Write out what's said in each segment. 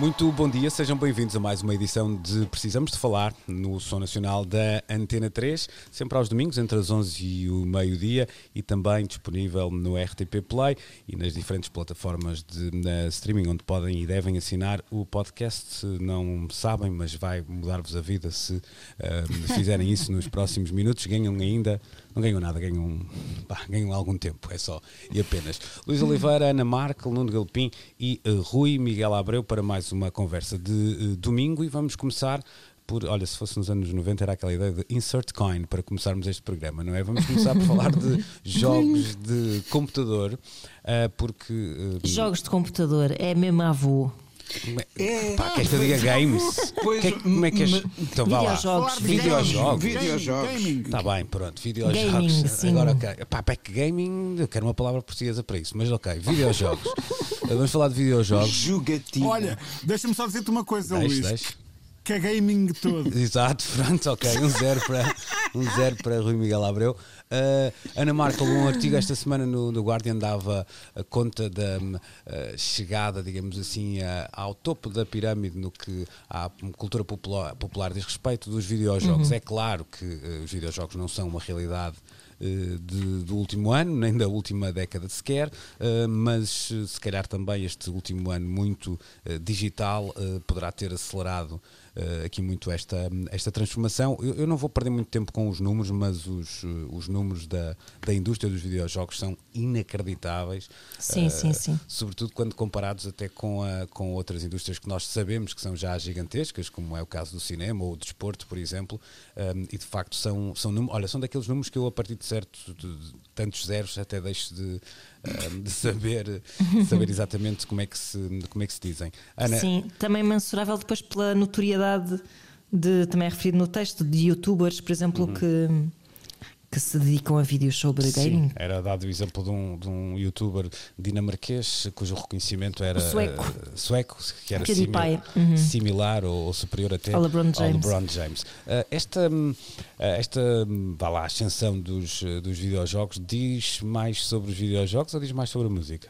Muito bom dia, sejam bem-vindos a mais uma edição de Precisamos de Falar no Som Nacional da Antena 3, sempre aos domingos, entre as 11 e o meio-dia e também disponível no RTP Play e nas diferentes plataformas de streaming onde podem e devem assinar o podcast. Se não sabem, mas vai mudar-vos a vida se ah, fizerem isso nos próximos minutos, ganham ainda não ganham nada, ganham, pá, ganham algum tempo, é só e apenas. Luís Oliveira, Ana Markel, Nuno Galpim e uh, Rui Miguel Abreu para mais uma conversa de uh, domingo e vamos começar por, olha, se fosse nos anos 90 era aquela ideia de insert coin para começarmos este programa, não é? Vamos começar por falar de jogos de computador, uh, porque... Jogos de computador, é mesmo avô. É, pá, queres que eu diga games? Pois, Que- como é que és? Então vá lá. Videojogos. Videojogos. Videojogos. Está bem, pronto, videojogos. Gaming, sim. Agora, ok. Pá, pack gaming, eu quero uma palavra portuguesa para isso, mas ok, videojogos. Vamos falar de videojogos. Jogatina. Olha, deixa-me só dizer-te uma coisa, Deixe, Luís. deixe. Que é gaming todo. Exato, pronto, ok. Um zero para, um zero para Rui Miguel Abreu. Uh, Ana Marca, um artigo esta semana no, no Guardian dava a conta da uh, chegada, digamos assim, a- ao topo da pirâmide no que a cultura popular, popular diz respeito dos videojogos. É claro que uh, os videojogos não são uma realidade eh, de- do último ano, nem da última década sequer, mas se calhar também este último ano muito digital poderá ter acelerado aqui muito esta, esta transformação. Eu, eu não vou perder muito tempo com os números, mas os, eh, os números da, da indústria dos videojogos são inacreditáveis. Sim, eh, sim, sim. Sobretudo quando comparados até com, a, com outras indústrias que nós sabemos que são já gigantescas, como é o caso do cinema ou do desporto, por exemplo, um, e de facto são, são, números, olha, são daqueles números que eu, a partir de certo, de, de tantos zeros, até deixo de, um, de saber, saber exatamente como é, que se, como é que se dizem. Ana, Sim, também mensurável depois pela notoriedade de, também é referido no texto, de youtubers, por exemplo, Uhum. que, que se dedicam a vídeos sobre Sim, gaming. era dado o exemplo de um, de um youtuber dinamarquês cujo reconhecimento era sueco. eh, sueco, que era simi- Uhum. similar ou, ou superior até Ao LeBron James. LeBron James. Eh, esta hum, eh, esta hum, vá lá, ascensão dos, dos videojogos diz mais sobre os videojogos ou diz mais sobre a música?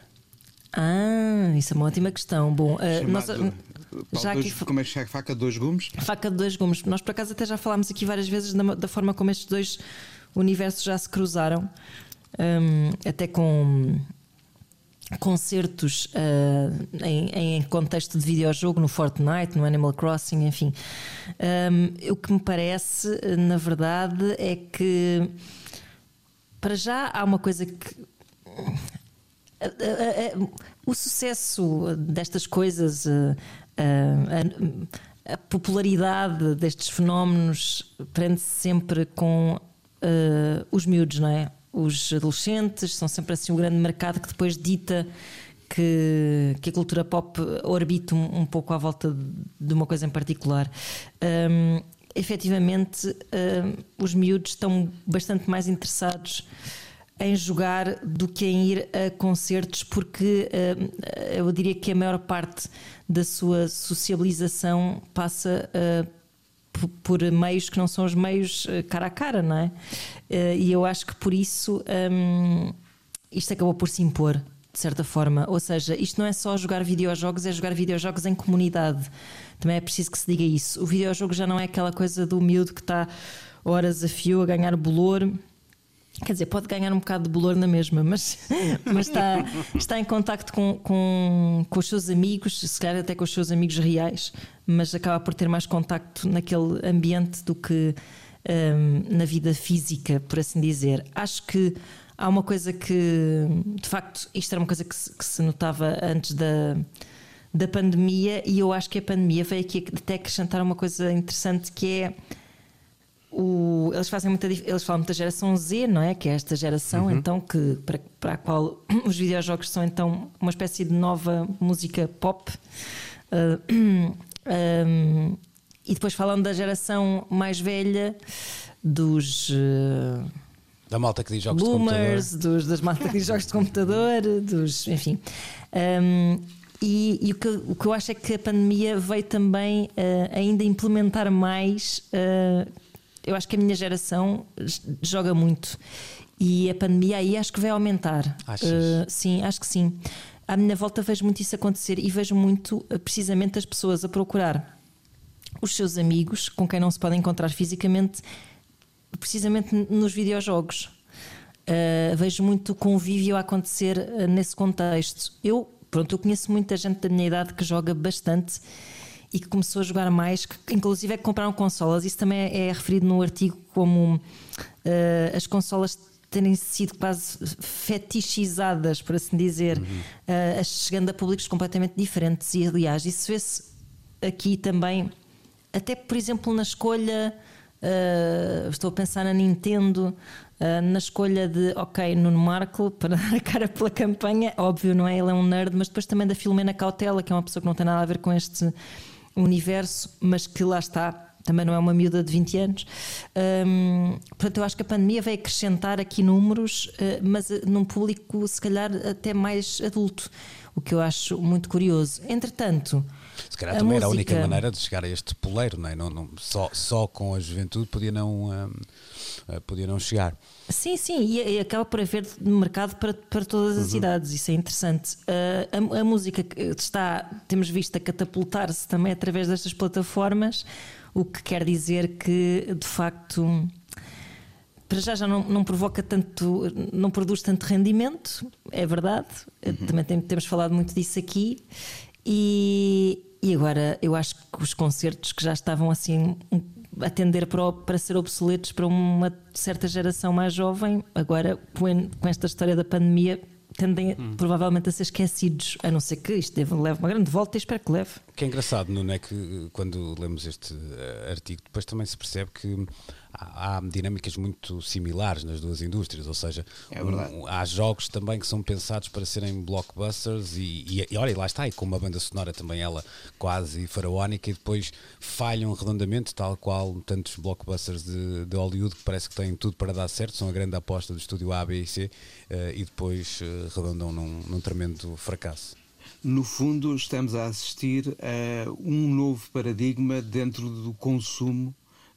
Ah, isso é uma ótima questão. Bom, uh, nós, Pau já dois- aqui Como é que chega? Faca de dois gumes? faca de dois gumes. Nós, por acaso, até já falámos aqui várias vezes da, da forma como estes dois universos já se cruzaram, hum, até com concertos ah, em, em contexto de videojogo, no Fortnite, no Animal Crossing, enfim. Hum, o que me parece, na verdade, é que para já há uma coisa que o sucesso destas coisas, a, a- a popularidade destes fenómenos prende-se sempre com eh, os miúdos, não é? Os adolescentes são sempre assim o grande mercado que depois dita que, que a cultura pop orbita um, um pouco à volta de, de uma coisa em particular. Hum, efetivamente, os miúdos estão bastante mais interessados em jogar do que em ir a concertos, porque eu diria que a maior parte da sua sociabilização passa eh, por meios que não são os meios eh, cara a cara, não é? Eh, E eu acho que por isso hum, isto acabou por se impor, de certa forma. Ou seja, isto não é só jogar videojogos, é jogar videojogos em comunidade. Também é preciso que se diga isso. O videojogo já não é aquela coisa do miúdo que está horas a fio a ganhar bolor. Quer dizer, pode ganhar um bocado de bolor na mesma, mas, mas está, está em contacto com, com, com os seus amigos, se calhar até com os seus amigos reais, mas acaba por ter mais contacto naquele ambiente do que hum, na vida física, por assim dizer. Acho que há uma coisa que, de facto, isto era uma coisa que se, que se notava antes da, da pandemia, e eu acho que a pandemia veio aqui até acrescentar uma coisa interessante que é o, eles fazem muita eles falam muita geração Z, não é? Que é esta geração Uhum. então que para, para a qual os videojogos são então uma espécie de nova música pop. Ah, um, e depois falando da geração mais velha dos ah, Da malta que diz jogos boomers, dos, das malta que diz jogos de computador, dos, enfim. Um, e e o, que, o que eu acho é que a pandemia veio também uh, ainda implementar mais. Eu acho que a minha geração joga muito. E a pandemia aí acho que vai aumentar. Achas? Uh, sim, acho que sim. À minha volta vejo muito isso acontecer e vejo muito uh, precisamente as pessoas a procurar os seus amigos com quem não se podem encontrar fisicamente, precisamente nos videojogos. Uh, vejo muito convívio a acontecer nesse contexto. Eu, pronto, eu conheço muita gente da minha idade que joga bastante e que começou a jogar mais, que inclusive é que compraram consolas. Isso também é, referido no artigo como uh, as consolas terem sido quase fetichizadas, por assim dizer, uh, chegando a públicos completamente diferentes. E aliás, isso vê-se aqui também, até por exemplo na escolha. uh, estou a pensar na Nintendo, uh, na escolha de, ok, Nuno Marco, para dar a cara pela campanha, óbvio, não é? Ele é um nerd, mas depois também da Filomena Cautela, que é uma pessoa que não tem nada a ver com este universo, mas que lá está, também não é uma miúda de 20 anos. Um, portanto, eu acho que a pandemia veio acrescentar aqui números, uh, mas uh, num público se calhar até mais adulto, o que eu acho muito curioso. Entretanto, Se calhar a também era a única música- maneira de chegar a este poleiro, não é? Não, não- só, só com a juventude podia não, ah, podia não chegar. Sim, sim, e, e acaba por haver mercado para, para todas as idades, isso é interessante. Uh, a, a música que está, temos visto a catapultar-se também através destas plataformas, o que quer dizer que de facto para já já não, não provoca tanto, não produz tanto rendimento, é verdade. Também tem- temos falado muito disso aqui. E, e agora eu acho que os concertos que já estavam assim a tender para, para ser obsoletos para uma certa geração mais jovem, agora com, esta história da pandemia tendem provavelmente a ser esquecidos, a não ser que isto deve, leve uma grande volta e espero que leve. O que é engraçado, Nuno, é que quando lemos este eh, artigo, depois também se percebe que há, há dinâmicas muito similares nas duas indústrias, ou seja, É um- há jogos também que são pensados para serem blockbusters e, e, e olha, e lá está, e com uma banda sonora também ela quase faraónica e depois falham redondamente, tal qual tantos blockbusters de, de Hollywood que parece que têm tudo para dar certo, são a grande aposta do estúdio A, B e C eh, e depois eh, redondam num, num tremendo fracasso. No fundo, estamos a assistir a um novo paradigma dentro do consumo.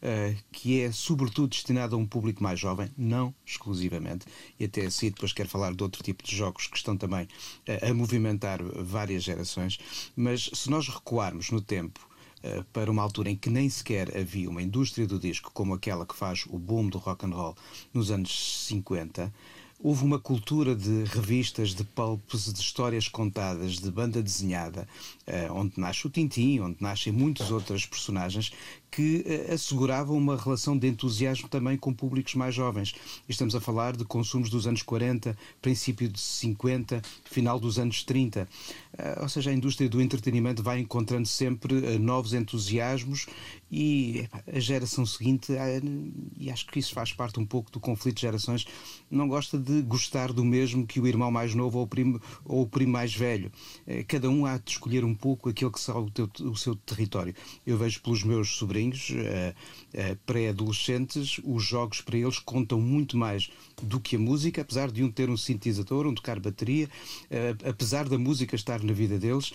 Eh, que é sobretudo destinado a um público mais jovem, não exclusivamente, e até assim depois quero falar de outro tipo de jogos que estão também eh, a movimentar várias gerações, mas se nós recuarmos no tempo eh, para uma altura em que nem sequer havia uma indústria do disco como aquela que faz o boom do rock and roll nos anos 50, houve uma cultura de revistas, de pulps, de histórias contadas, de banda desenhada, onde nasce o Tintim, onde nascem muitas outras personagens que eh, asseguravam uma relação de entusiasmo também com públicos mais jovens. Estamos a falar de consumos dos anos 40, princípio de 50, final dos anos 30. Eh, ou seja, a indústria do entretenimento vai encontrando sempre eh, novos entusiasmos e a geração seguinte, e acho que isso faz parte um pouco do conflito de gerações, não gosta de gostar do mesmo que o irmão mais novo ou o primo, ou o primo mais velho. Cada um há de escolher um pouco aquilo que será o, teu- o seu território. Eu vejo pelos meus sobrinhos eh, eh, pré-adolescentes, os jogos para eles contam muito mais do que a música, apesar de um ter um sintetizador, um tocar bateria, eh, apesar da música estar na vida deles,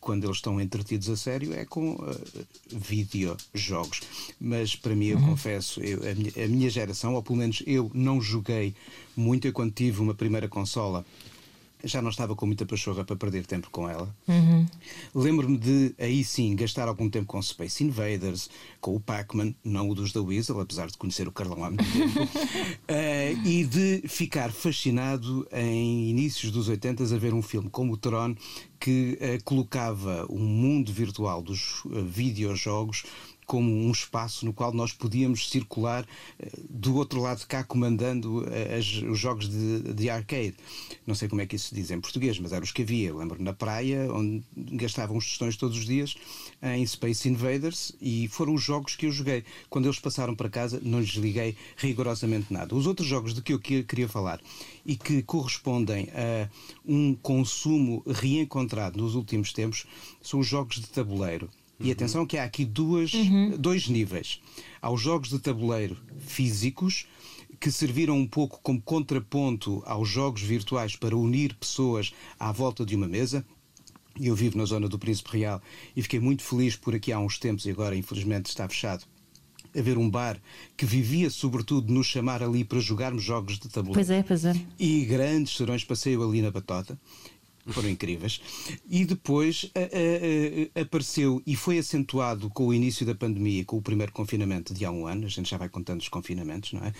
quando eles estão entretidos a sério, é com eh, videojogos. Mas para mim, eu confesso, eu- a, minha, a minha geração, ou pelo menos eu não joguei muito, eu quando tive uma primeira consola. Já não estava com muita pachorra para perder tempo com ela. Lembro-me de, aí sim, gastar algum tempo com Space Invaders, com o Pac-Man, não o dos da Weasel, apesar de conhecer o Carlão há muito tempo, eh, e de ficar fascinado em inícios dos 80 a ver um filme como o Tron que eh, colocava o mundo virtual dos eh, videojogos como um espaço no qual nós podíamos circular eh, do outro lado de cá comandando eh, as, os jogos de, de, arcade. Não sei como é que isso se diz em português, mas eram os que havia. Eu lembro na praia, onde gastavam os tostões todos os dias em Space Invaders e foram os jogos que eu joguei. Quando eles passaram para casa, não lhes liguei rigorosamente nada. Os outros jogos de que eu queria falar e que correspondem a um consumo reencontrado nos últimos tempos são os jogos de tabuleiro. E atenção que há aqui duas, uhum. dois níveis. Há os jogos de tabuleiro físicos, que serviram um pouco como contraponto aos jogos virtuais para unir pessoas à volta de uma mesa. Eu vivo na zona do Príncipe Real e fiquei muito feliz por aqui há uns tempos e agora infelizmente está fechado haver um bar que vivia sobretudo nos chamar ali para jogarmos jogos de tabuleiro. Pois é, pois é. E grandes serões passeio ali na Batota foram incríveis. E depois a, a, a, apareceu e foi acentuado com o início da pandemia, com o primeiro confinamento de há um ano, a gente já vai contando os confinamentos, não é?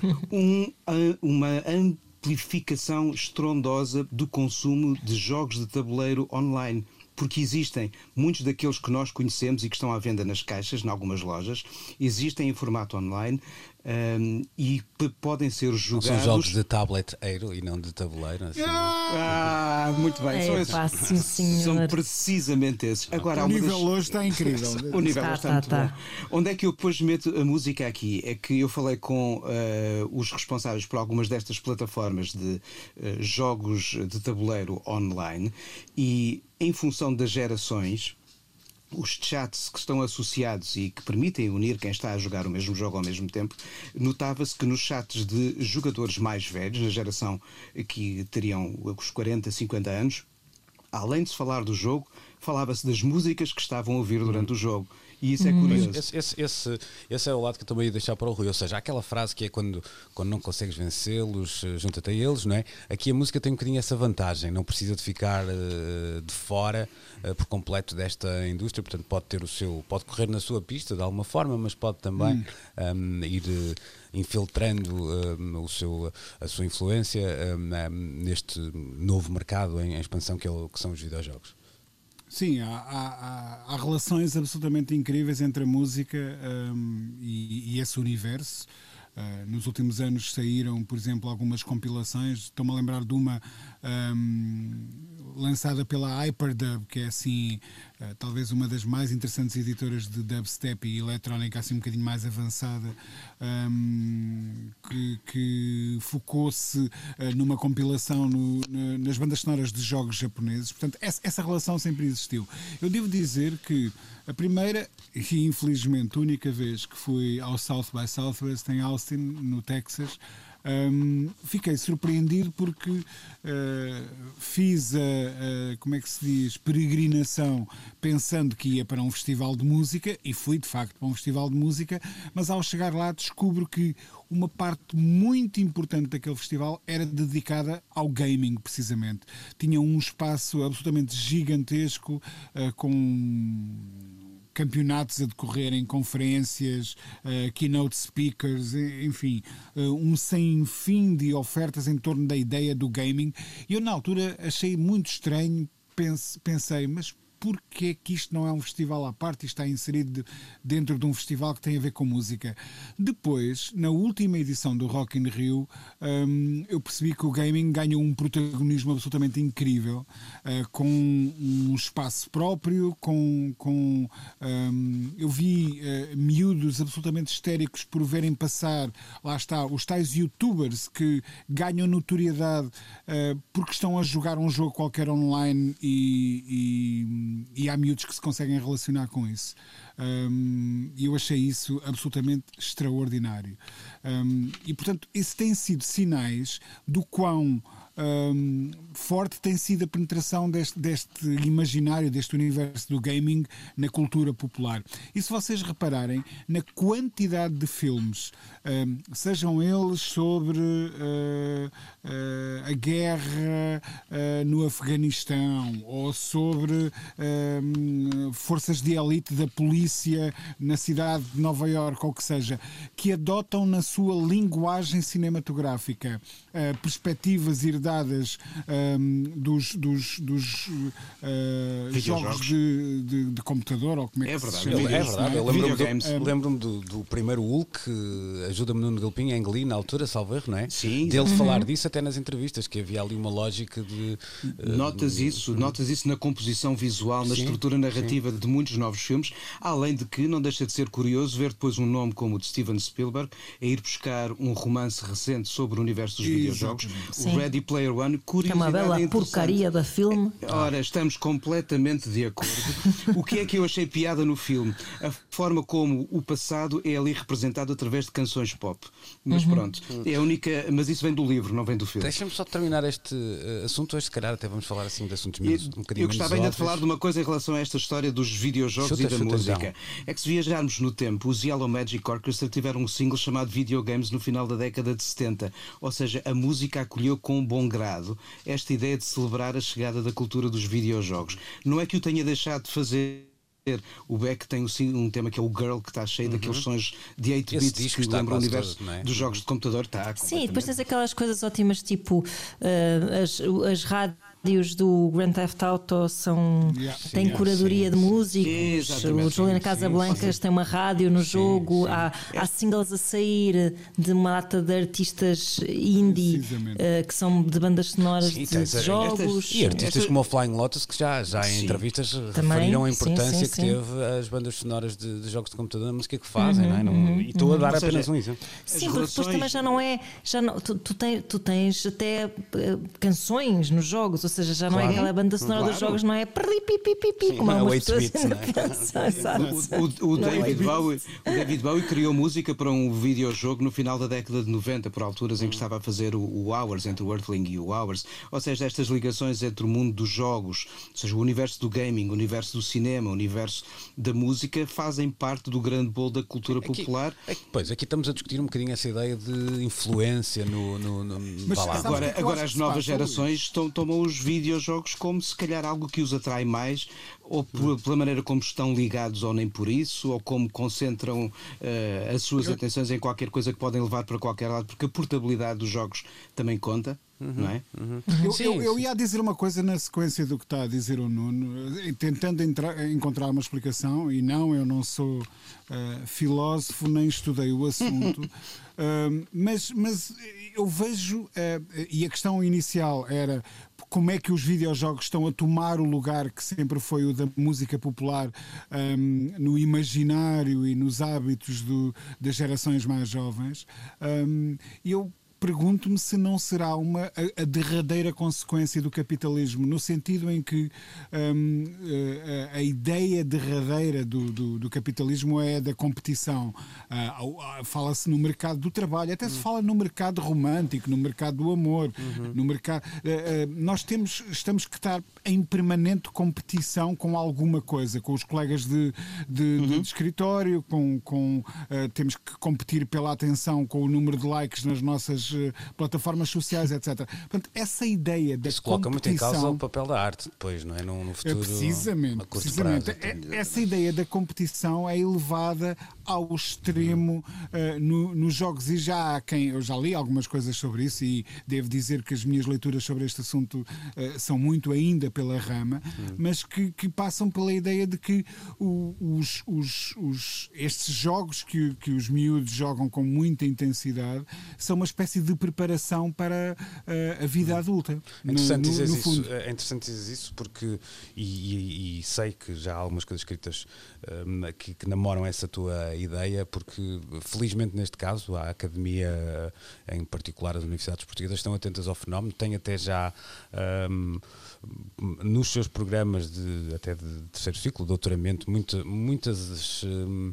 um, uma amplificação estrondosa do consumo de jogos de tabuleiro online porque existem muitos daqueles que nós conhecemos e que estão à venda nas caixas, em algumas lojas, existem em formato online um, e podem ser jogados. Não são jogos de tablet eiro e não de tabuleiro. Assim. Ah, muito bem. É, são, pá, sim, são precisamente esses. Agora, o nível das... hoje está incrível. o nível está, está, muito tá. bom. Onde é que eu depois meto a música aqui? É que eu falei com uh, os responsáveis por algumas destas plataformas de uh, jogos de tabuleiro online e em função das gerações os chats que estão associados e que permitem unir quem está a jogar o mesmo jogo ao mesmo tempo, notava-se que nos chats de jogadores mais velhos, na geração que teriam os 40, 50 anos, além de se falar do jogo, falava-se das músicas que estavam a ouvir durante o jogo. E isso é hum. curioso. Esse, esse, esse, esse, é o lado que eu também ia deixar para o Rui. Ou seja, aquela frase que é quando, quando não consegues vencê-los, eh, junta-te a eles, não é? Aqui a música tem um bocadinho essa vantagem, não precisa de ficar uh, de fora uh, por completo desta indústria, portanto pode ter o seu, pode correr na sua pista de alguma forma, mas pode também hum. um, ir. Uh, infiltrando um, o seu, a sua influência um, neste novo mercado em, em expansão que, é o, que são os videojogos. Sim, há, há, há, relações absolutamente incríveis entre a música um, e, e, esse universo. Uh, nos últimos anos saíram, por exemplo, algumas compilações. Estou-me a lembrar de uma um, lançada pela Hyperdub, que é assim, uh, talvez uma das mais interessantes editoras de dubstep e eletrónica, assim um bocadinho mais avançada, um, que, que focou-se uh, numa compilação no, no, nas bandas sonoras de jogos japoneses. Portanto, essa, essa relação sempre existiu. Eu devo dizer que a primeira e infelizmente única vez que fui ao South by Southwest em Austin, no Texas, um, fiquei surpreendido porque uh, fiz a, a, como é que se diz, peregrinação pensando que ia para um festival de música e fui de facto para um festival de música, mas ao chegar lá descubro que uma parte muito importante daquele festival era dedicada ao gaming, precisamente. Tinha um espaço absolutamente gigantesco uh, com campeonatos a decorrerem, conferências, uh, keynote speakers, enfim, uh, um sem fim de ofertas em torno da ideia do gaming. E eu, na altura, achei muito estranho, pense, pensei, mas porque é que isto não é um festival à parte e está inserido dentro de um festival que tem a ver com música. Depois, na última edição do Rock in Rio, um, eu percebi que o gaming ganhou um protagonismo absolutamente incrível, uh, com um espaço próprio, com. com um, eu vi uh, miúdos absolutamente histéricos por verem passar, lá está, os tais youtubers que ganham notoriedade uh, porque estão a jogar um jogo qualquer online e, e e há miúdos que se conseguem relacionar com isso. Um, eu achei isso absolutamente extraordinário. Um, e, portanto, isso tem sido sinais do quão um, forte tem sido a penetração deste, deste, imaginário, deste universo do gaming na cultura popular. E se vocês repararem na quantidade de filmes, um, sejam eles sobre uh, uh, a guerra, no Afeganistão ou sobre forças de elite da polícia na cidade de Nova Iorque ou que seja, que adotam na sua linguagem cinematográfica uh, perspectivas herdadas um, dos, dos, dos uh, jogos de, de, de, computador ou como é, é que verdade, se chama? É, verdade, eu lembro-me do, lembro do, do, primeiro Hulk, ajuda-me Nuno Galpim, em Glee, na altura, salvo erro, não é? Sim. Dele uhum. falar disso até nas entrevistas, que havia ali uma lógica de... Uh, notas isso, notas isso na composição visual, na sim, estrutura narrativa sim. de muitos novos filmes, além de que não deixa de ser curioso ver depois um nome como o de Steven Spielberg a ir buscar um romance recente sobre o universo dos videojogos, Sim. o Ready Player One, curiosidade é uma bela porcaria da filme. Ora, estamos completamente de acordo. o que é que eu achei piada no filme? A forma como o passado é ali representado através de canções pop. Mas uhum. pronto, é a única. Mas isso vem do livro, não vem do filme. Deixa-me só terminar este uh, assunto, hoje se calhar até vamos falar assim de assuntos menos, um bocadinho Eu gostava ainda de falar de uma coisa em relação a esta história dos videojogos chuta, e da música. É que se viajarmos no tempo, os Yellow Magic Orchestra tiveram um single chamado Video Games no final da década de 70. Ou seja, a música acolheu com bom grado esta ideia de celebrar a chegada da cultura dos videojogos. Não é que o tenha deixado de fazer o Beck tem um tema que é o Girl, que está cheio uhum. daqueles sons de 8 bits que lembram o universo todo, é? dos jogos de computador. Está Sim, depois tens aquelas coisas ótimas tipo uh, as, as rádios rádios do Grand Theft Auto são, yeah. têm curadoria sim, de músicos. o Juliana Casablancas tem uma rádio no jogo. Há, há singles a sair de uma data de artistas indie uh, que são de bandas sonoras de, de jogos. Estas, e artistas estas... como o Flying Lotus, que já, já em entrevistas Também, referiram a importância que teve as bandas sonoras de, de, jogos de computador na música que fazem. Uhum, não é? não, uhum, e estou uhum. a dar apenas seja, um exemplo. Sim, porque depois também já não é. Já não, tu, tu, tens, tu tens até uh, canções nos jogos, ou seja, já não é aquela banda sonora claro. dos jogos, não é perli pi pi pi pi, como é algumas pessoas ainda O, o, David Bowie, o David Bowie criou música para um videojogo no final da década de 90, por alturas em que estava a fazer o, o Hours, entre o Earthling e o Hours. Ou seja, estas ligações entre o mundo dos jogos, ou seja, o universo do gaming, o universo do cinema, o universo da música, fazem parte do grande bolo da cultura aqui, popular. Aqui, pois, aqui estamos a discutir um bocadinho essa ideia de influência no. no, no Mas, agora, agora as novas gerações tomam os videojogos jogos como se calhar algo que os atrai mais, ou por, pela maneira como estão ligados ou nem por isso, ou como concentram uh, as suas atenções em qualquer coisa que podem levar para qualquer lado, porque a portabilidade dos jogos também conta. Uhum, não é? Uhum. Eu, sim, eu, eu, ia dizer uma coisa na sequência do que está a dizer o Nuno, tentando entrar, encontrar uma explicação, e não, eu não sou uh, filósofo nem estudei o assunto, uh, mas, mas eu vejo, uh, e a questão inicial era como é que os videojogos estão a tomar o lugar que sempre foi o da música popular um, no imaginário e nos hábitos do, das gerações mais jovens. Um, eu pergunto-me se não será uma a, a, derradeira consequência do capitalismo, no sentido em que um, a, a, ideia derradeira do, do, do, capitalismo é da competição. Uh, Fala-se no mercado do trabalho, até se fala no mercado romântico, no mercado do amor, uhum. no mercado. Uh, uh, nós temos, estamos que estar em permanente competição com alguma coisa, com os colegas de, de, uhum. de, escritório, com, com temos que competir pela atenção com o número de likes nas nossas eh, plataformas sociais, etc. Portanto, essa ideia da Isso coloca muito em causa o papel da arte depois, não é? No, no futuro. precisamente. precisamente. Prazo, é, essa ideia da competição é elevada ao extremo uh, no, nos jogos e já há quem eu já li algumas coisas sobre isso e devo dizer que as minhas leituras sobre este assunto uh, são muito ainda pela rama, hum. mas que, que, passam pela ideia de que o, os, os, os, estes jogos que, que os miúdos jogam com muita intensidade são uma espécie de preparação para uh, a vida adulta. É interessante, no, no, no isso, é interessante dizer isso porque, e, e, e, sei que já há algumas coisas escritas um, que, que, namoram essa tua ideia, porque felizmente neste caso a academia, em particular as universidades portuguesas, estão atentas ao fenómeno, tem até já. Um, nos seus programas de até de terceiro ciclo, doutoramento, muito, muitas hum,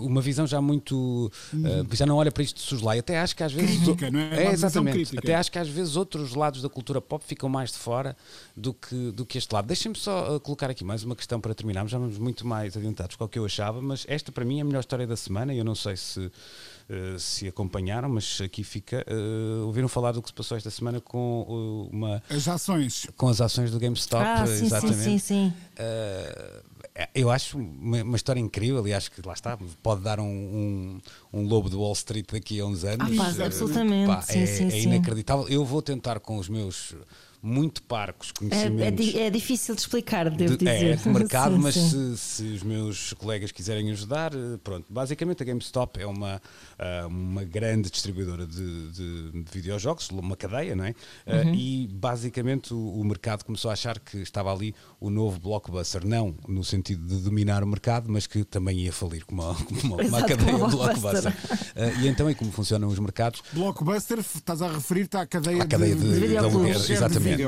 uma visão já muito uh, já não olha para isto de soslaio, até acho que às vezes crítica, não é? é exatamente, até acho que às vezes outros lados da cultura pop ficam mais de fora do que, do que este lado. Deixem-me só uh, colocar aqui mais uma questão para terminarmos, já vamos muito mais adiantados com o que eu achava, mas esta para mim é a melhor história da semana. E eu não sei se uh, se acompanharam, mas aqui fica. Uh, ouviram falar do que se passou esta semana com uh, uma. As ações. Com as ações do GameStop, ah, sim, exatamente. Sim, sim, sim. eu acho uma, uma, história incrível e acho que lá está, pode dar um, um, um, lobo de Wall Street daqui a uns anos. Ah, pá, absolutamente. Pá, sim, é, sim, é inacreditável. Eu vou tentar com os meus muito parcos conhecimentos. É, é, é difícil de explicar, devo de, dizer. É, de mercado, sim, mas sim. Se, se, os meus colegas quiserem ajudar, eh, pronto. Basicamente a GameStop é uma, eh, uma grande distribuidora de, de, de videojogos, uma cadeia, não é? Eh, uhum. E basicamente o, o, mercado começou a achar que estava ali o novo blockbuster, não no sentido de dominar o mercado, mas que também ia falir como uma, uma, uma cadeia blockbuster. blockbuster. e então, e como funcionam os mercados? Blockbuster, estás a referir-te à cadeia, à cadeia de, de, de, de aluguer, exatamente.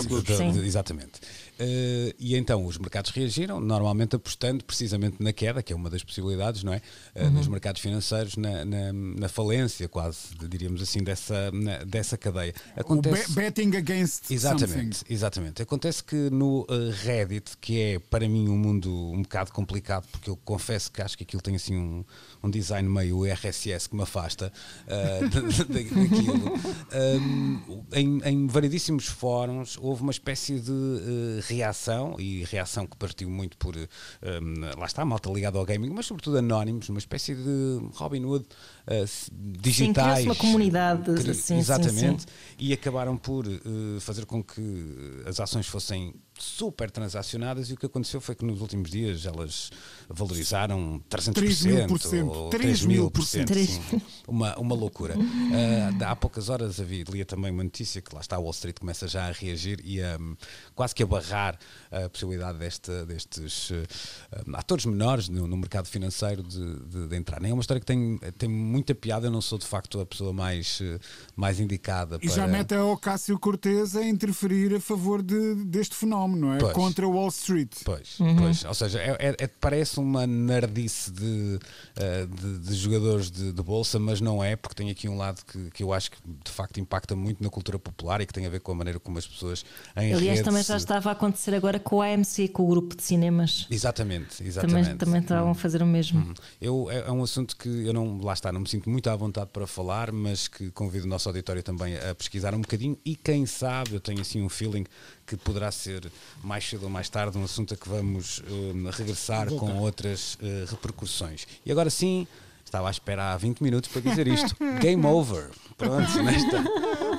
Exatamente. Uh, e então os mercados reagiram, normalmente apostando precisamente na queda, que é uma das possibilidades, não é? Uh, uhum. Nos mercados financeiros, na, na, na, falência, quase, diríamos assim, dessa, na, dessa cadeia. Acontece... betting against exatamente, something. Exatamente. Acontece que no uh, Reddit, que é para mim um mundo um bocado complicado, porque eu confesso que acho que aquilo tem assim um, um design meio RSS que me afasta daquilo. Um, em, em variedíssimos fóruns houve uma espécie de reação, e reação que partiu muito por, um, lá está, malta ligada ao gaming, mas sobretudo anónimos, uma espécie de Robin Hood uh, digitais. Sim, uma comunidade. Que, sim, exatamente. Sim, sim. E acabaram por uh, fazer com que as ações fossem super transacionadas e o que aconteceu foi que nos últimos dias elas valorizaram 300% 3 mil por cento, ou 3 mil por cento, uma, uma loucura. Uh, há poucas horas havia, lia também uma notícia que lá está, a Wall Street começa já a reagir e a, um, quase que a barrar a possibilidade desta, destes uh, atores menores no, no mercado financeiro de, de, de entrarem. É uma história que tem, tem muita piada, eu não sou de facto a pessoa mais, mais indicada. E para... já mete a Ocasio Cortez a interferir a favor de, deste fenómeno não é? Pois. Contra Wall Street. Pois, uhum. pois. Ou seja, é, é, é, parece uma nerdice de, uh, de, de, jogadores de, de, bolsa, mas não é, porque tem aqui um lado que, que eu acho que de facto impacta muito na cultura popular e que tem a ver com a maneira como as pessoas em Aliás, também se... já estava a acontecer agora com o AMC, com o grupo de cinemas. Exatamente, exatamente. Também, também estavam a fazer o mesmo. Uhum. Eu, é, é um assunto que eu não, lá está, não me sinto muito à vontade para falar, mas que convido o nosso auditório também a pesquisar um bocadinho e quem sabe, eu tenho assim um feeling que poderá ser mais cedo ou mais tarde um assunto a que vamos uh, regressar com outras uh, repercussões. E agora sim, estava à espera há 20 minutos para dizer isto. Game over. Pronto, nesta,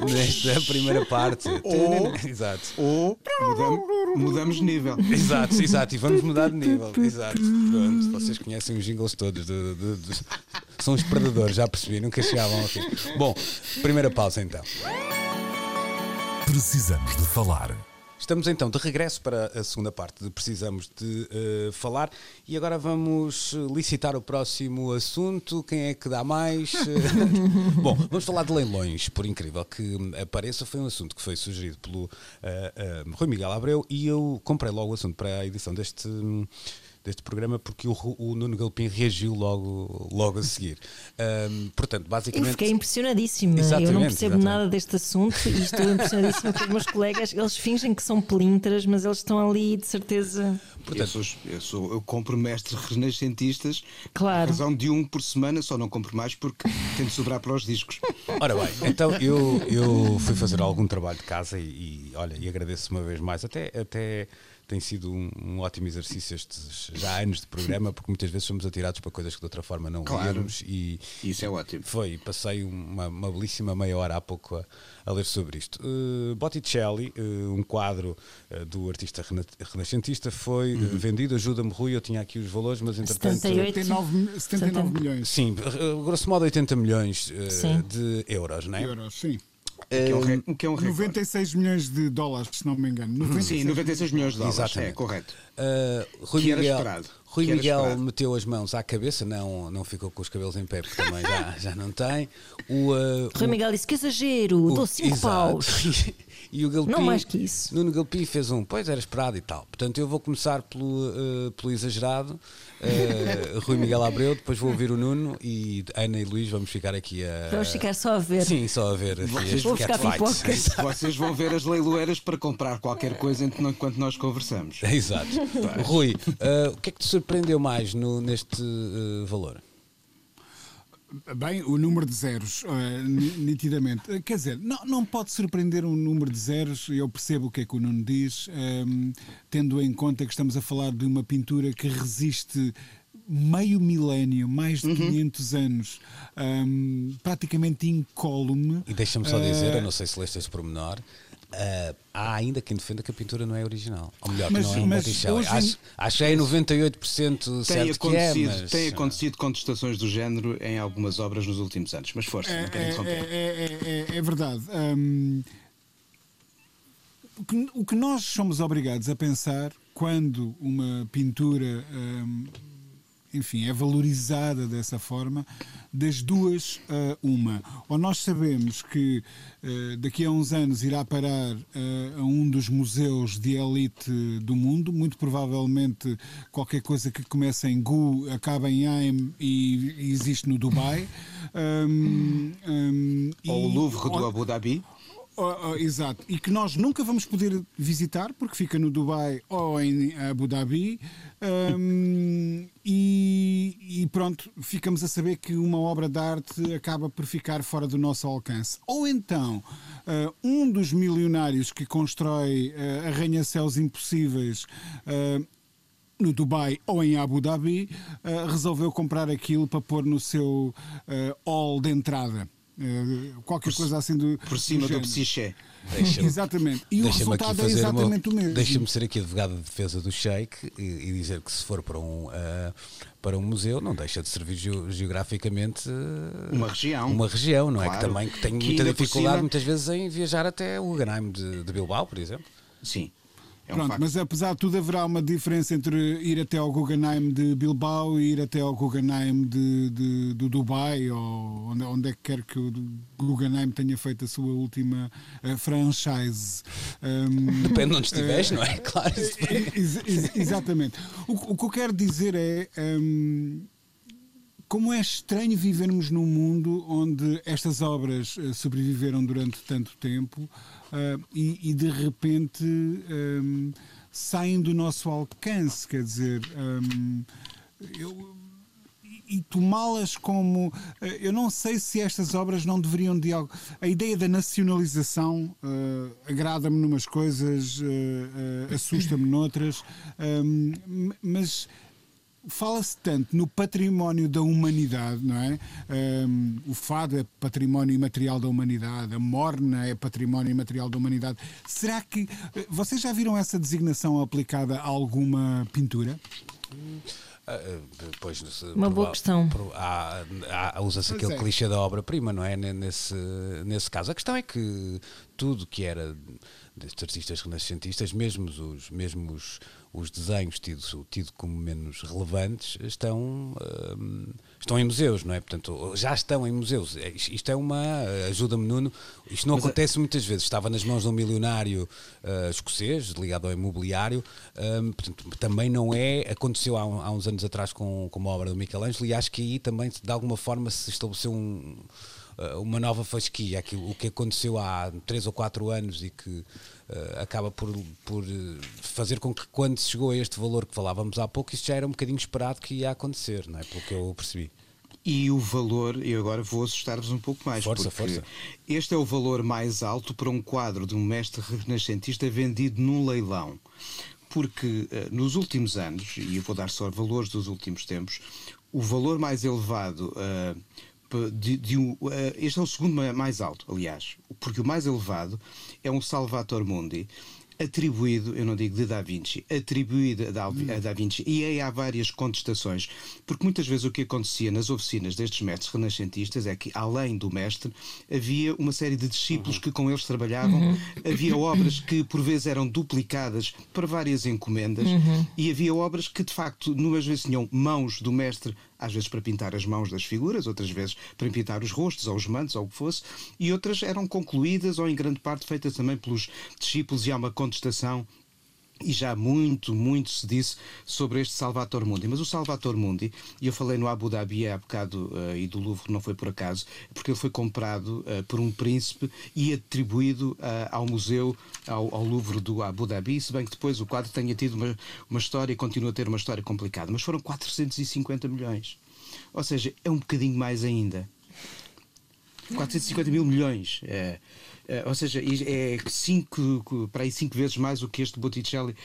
nesta primeira parte. Ou, exato. Ou mudamos, mudamos nível. Exato, exato. E vamos mudar de nível. Exato. Pronto, vocês conhecem os jingles todos. De, de, de, são os predadores, já percebi, nunca chegavam aqui. Bom, primeira pausa então. Precisamos de falar. Estamos então de regresso para a segunda parte de Precisamos de uh, Falar e agora vamos licitar o próximo assunto. Quem é que dá mais? Bom, vamos falar de leilões, por incrível que apareça. Foi um assunto que foi sugerido pelo uh, uh, Rui Miguel Abreu e eu comprei logo o assunto para a edição deste deste programa porque o, o Nuno Galpim reagiu logo, logo a seguir. Um, portanto, basicamente. Eu fiquei impressionadíssima. Eu não percebo exatamente. nada deste assunto e estou impressionadíssima com os meus colegas. Eles fingem que são pelintras, mas eles estão ali de certeza. Portanto, eu, sou, eu, sou, eu compro mestres renascentistas. Claro. Razão de um por semana, só não compro mais porque tenho de sobrar para os discos. Ora bem, então eu, eu fui fazer algum trabalho de casa e, e olha, e agradeço uma vez mais. Até. até tem sido um, um, ótimo exercício estes já anos de programa, porque muitas vezes somos atirados para coisas que de outra forma não claro. e isso é ótimo. Foi, passei uma, uma belíssima meia hora há pouco a, a ler sobre isto. Uh, Botticelli, uh, um quadro uh, do artista rena, renascentista, foi uhum. vendido, ajuda-me Rui, eu tinha aqui os valores, mas entretanto... 78, 79, 79 milhões. Sim, grosso modo 80 milhões de euros, não é? Euros, sim. Que é um, que é um 96 milhões de dólares, se não me engano. 96 Sim, 96 milhões de dólares. Exatamente. É correto. Uh, Rui que Miguel, Rui Miguel meteu as mãos à cabeça, não, não ficou com os cabelos em pé, porque também já, já não tem. O, uh, Rui o, Miguel disse que exagero, dou 5 paus. E o Galpi, não mais que isso. Nuno Galpi fez um, pois era esperado e tal. Portanto, eu vou começar pelo, uh, pelo exagerado, uh, Rui Miguel Abreu, depois vou ouvir o Nuno e Ana e Luís vamos ficar aqui a. Vamos ficar só a ver. Sim, só a ver. Vocês, vou ficar. Vocês vão ver as leiloeiras para comprar qualquer coisa enquanto nós conversamos. Exato. Rui, uh, o que é que te surpreendeu mais no, neste valor? Bem, o número de zeros, uh, nitidamente. Quer dizer, não, não pode surpreender um número de zeros, eu percebo o que é que o Nuno diz, um, ehm, tendo em conta que estamos a falar de uma pintura que resiste meio milénio, mais de uhum. 500 anos, um, ehm, praticamente incólume. E deixa-me só dizer, uh, eu não sei se leste este pormenor, Uh, há ainda quem defenda que a pintura não é original. Ou melhor, mas, que não é Botticelli. Hoje... Acho, acho que é 98% certo que é, mas... Tem acontecido contestações do género em algumas obras nos últimos anos. Mas força, é, não quero interromper. É, é, é, é verdade. Um, o, que, o que nós somos obrigados a pensar quando uma pintura... Um, enfim, é valorizada dessa forma, das duas uh, uma. Ou nós sabemos que uh, daqui a uns anos irá parar uh, a um dos museus de elite do mundo, muito provavelmente qualquer coisa que comece em Gu acaba em Aim e, e existe no Dubai. Um, um, ou o Louvre do Abu Dhabi. Oh, oh, exato. E que nós nunca vamos poder visitar porque fica no Dubai ou em Abu Dhabi. Um, e, e, pronto, ficamos a saber que uma obra de arte acaba por ficar fora do nosso alcance. Ou então, uh, um dos milionários que constrói uh, arranha-céus impossíveis. Uh, no Dubai ou em Abu Dhabi, resolveu comprar aquilo para pôr no seu hall de entrada. Eh, qualquer por, coisa assim do. Por cima do, do psiché. Exatamente. E o resultado é exatamente uma, o mesmo. Deixa-me ser aqui advogado de defesa do Sheik e, e, dizer que se for para um, uh, para um museu, não deixa de servir geograficamente uh, uma região. Uma região, não claro. é? Que também que tem que muita dificuldade cima... muitas vezes em viajar até o Guggenheim de, de Bilbao, por exemplo. Sim. É um Pronto, mas apesar de tudo haverá uma diferença entre ir até ao Guggenheim de Bilbao e ir até ao Guggenheim de, de, de Dubai ou onde, onde é que quer que o Guggenheim tenha feito a sua última uh, franchise. Um, depende de onde estiveres, uh, não é? Claro. Ex ex exatamente. O, o, que eu quero dizer é. Um, como é estranho vivermos num mundo onde estas obras uh, sobreviveram durante tanto tempo uh, e, e, de repente um, saem do nosso alcance, quer dizer, um, eu, e tomá-las como. Eh, eu não sei se estas obras não deveriam de algo. A ideia da nacionalização uh, agrada-me numas coisas, uh, uh, assusta-me noutras, um, mas fala-se tanto no património da humanidade, não é? Um, o fado é património imaterial da humanidade, a morna é património imaterial da humanidade. Será que eh, vocês já viram essa designação aplicada a alguma pintura? Ah, ah, pois, Uma boa questão. Usa-se aquele é. clichê da obra-prima, não é? Nesse, nesse caso. A questão é que tudo que era destes artistas renascentistas, mesmo os, mesmo os, os desenhos tidos, tido como menos relevantes, estão, uh, estão em museus, não é? Portanto, já estão em museus. É, isto é uma. Ajuda-me, Nuno. Isto não Mas é- acontece é... muitas vezes. Estava nas mãos de um milionário uh, escocês, ligado ao imobiliário. Um, portanto, também não é. Aconteceu há, há, uns anos atrás com, com uma obra do Michelangelo e acho que aí também, de alguma forma, se estabeleceu um uma nova fasquia, aquilo, o que aconteceu há 3 ou 4 anos e que acaba por, por eh, fazer com que quando chegou a este valor que falávamos há pouco, isso já era um bocadinho esperado que ia acontecer, não é? Pelo que eu percebi. E o valor, e agora vou assustar-vos um pouco mais. Força, força. Este é o valor mais alto para um quadro de um mestre renascentista vendido num leilão. Porque uh, nos últimos anos, e eu vou dar só valores dos últimos tempos, o valor mais elevado uh, de, de um, uh, este é o segundo mais alto, aliás, porque o mais elevado é um Salvator Mundi atribuído, eu não digo de Da Vinci, atribuído a Da, a da Vinci. E aí há várias contestações, porque muitas vezes o que acontecia nas oficinas destes mestres renascentistas é que, além do mestre, havia uma série de discípulos uhum. que com eles trabalhavam, uhum. havia obras que por vezes eram duplicadas para várias encomendas, uhum. e havia obras que de facto, numas vezes tinham mãos do mestre às vezes para pintar as mãos das figuras, outras vezes para pintar os rostos ou os mantos ou o que fosse, e outras eram concluídas ou em grande parte feitas também pelos discípulos e há uma contestação e já muito, muito se disse sobre este Salvator Mundi. Mas o Salvator Mundi, e eu falei no Abu Dhabi há bocado uh, e do Louvre não foi por acaso, porque ele foi comprado uh, por um príncipe e atribuído uh, ao museu, ao, ao, Louvre do Abu Dhabi, se bem que depois o quadro tenha tido uma, uma história e continua a ter uma história complicada. Mas foram 450 milhões. Ou seja, é um bocadinho mais ainda. 450 mil milhões. Uh, ou seja, é cinco, para aí cinco vezes mais o que este Botticelli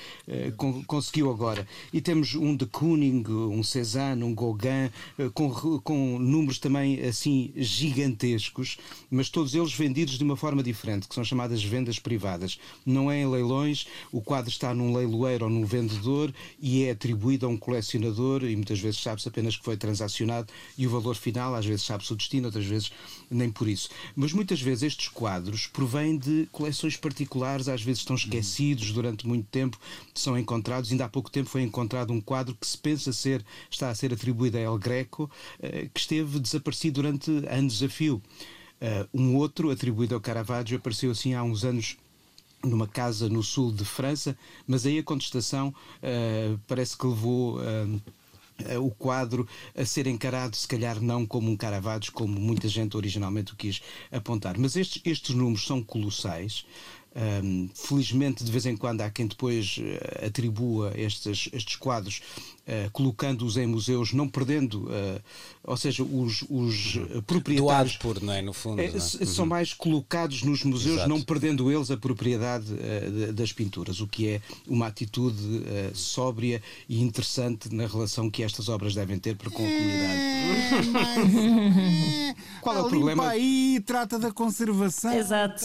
con conseguiu agora. E temos um de Kooning, um Cézanne, um Gauguin, uh, com, com números também assim gigantescos, mas todos eles vendidos de uma forma diferente, que são chamadas vendas privadas. Não é em leilões, o quadro está num leiloeiro ou num vendedor e é atribuído a um colecionador e muitas vezes sabe-se apenas que foi transacionado e o valor final, às vezes sabe-se o destino, outras vezes nem por isso. Mas muitas vezes estes quadros provém de coleções particulares, às vezes estão esquecidos durante muito tempo, são encontrados. Ainda há pouco tempo foi encontrado um quadro que se pensa ser, está a ser atribuído a El Greco, eh, que esteve desaparecido durante anos a fio. Eh, um outro, atribuído ao Caravaggio, apareceu assim há uns anos numa casa no sul de França, mas aí a contestação uh, parece que levou eh, o quadro a ser encarado, se calhar não como um Caravaggio, como muita gente originalmente o quis apontar. Mas estes, estes números são colossais. Um, felizmente, de vez em quando, há quem depois uh, atribua estes, estes quadros, uh, colocando-os em museus, não perdendo, uh, ou seja, os, os proprietários. Doado por, não é? No fundo. É, é? São uhum. mais colocados nos museus, Exato. não perdendo eles a propriedade de, das pinturas, o que é uma atitude sóbria e interessante na relação que estas obras devem ter para com a comunidade. É. Qual é o problema? aí, trata da conservação. Exato.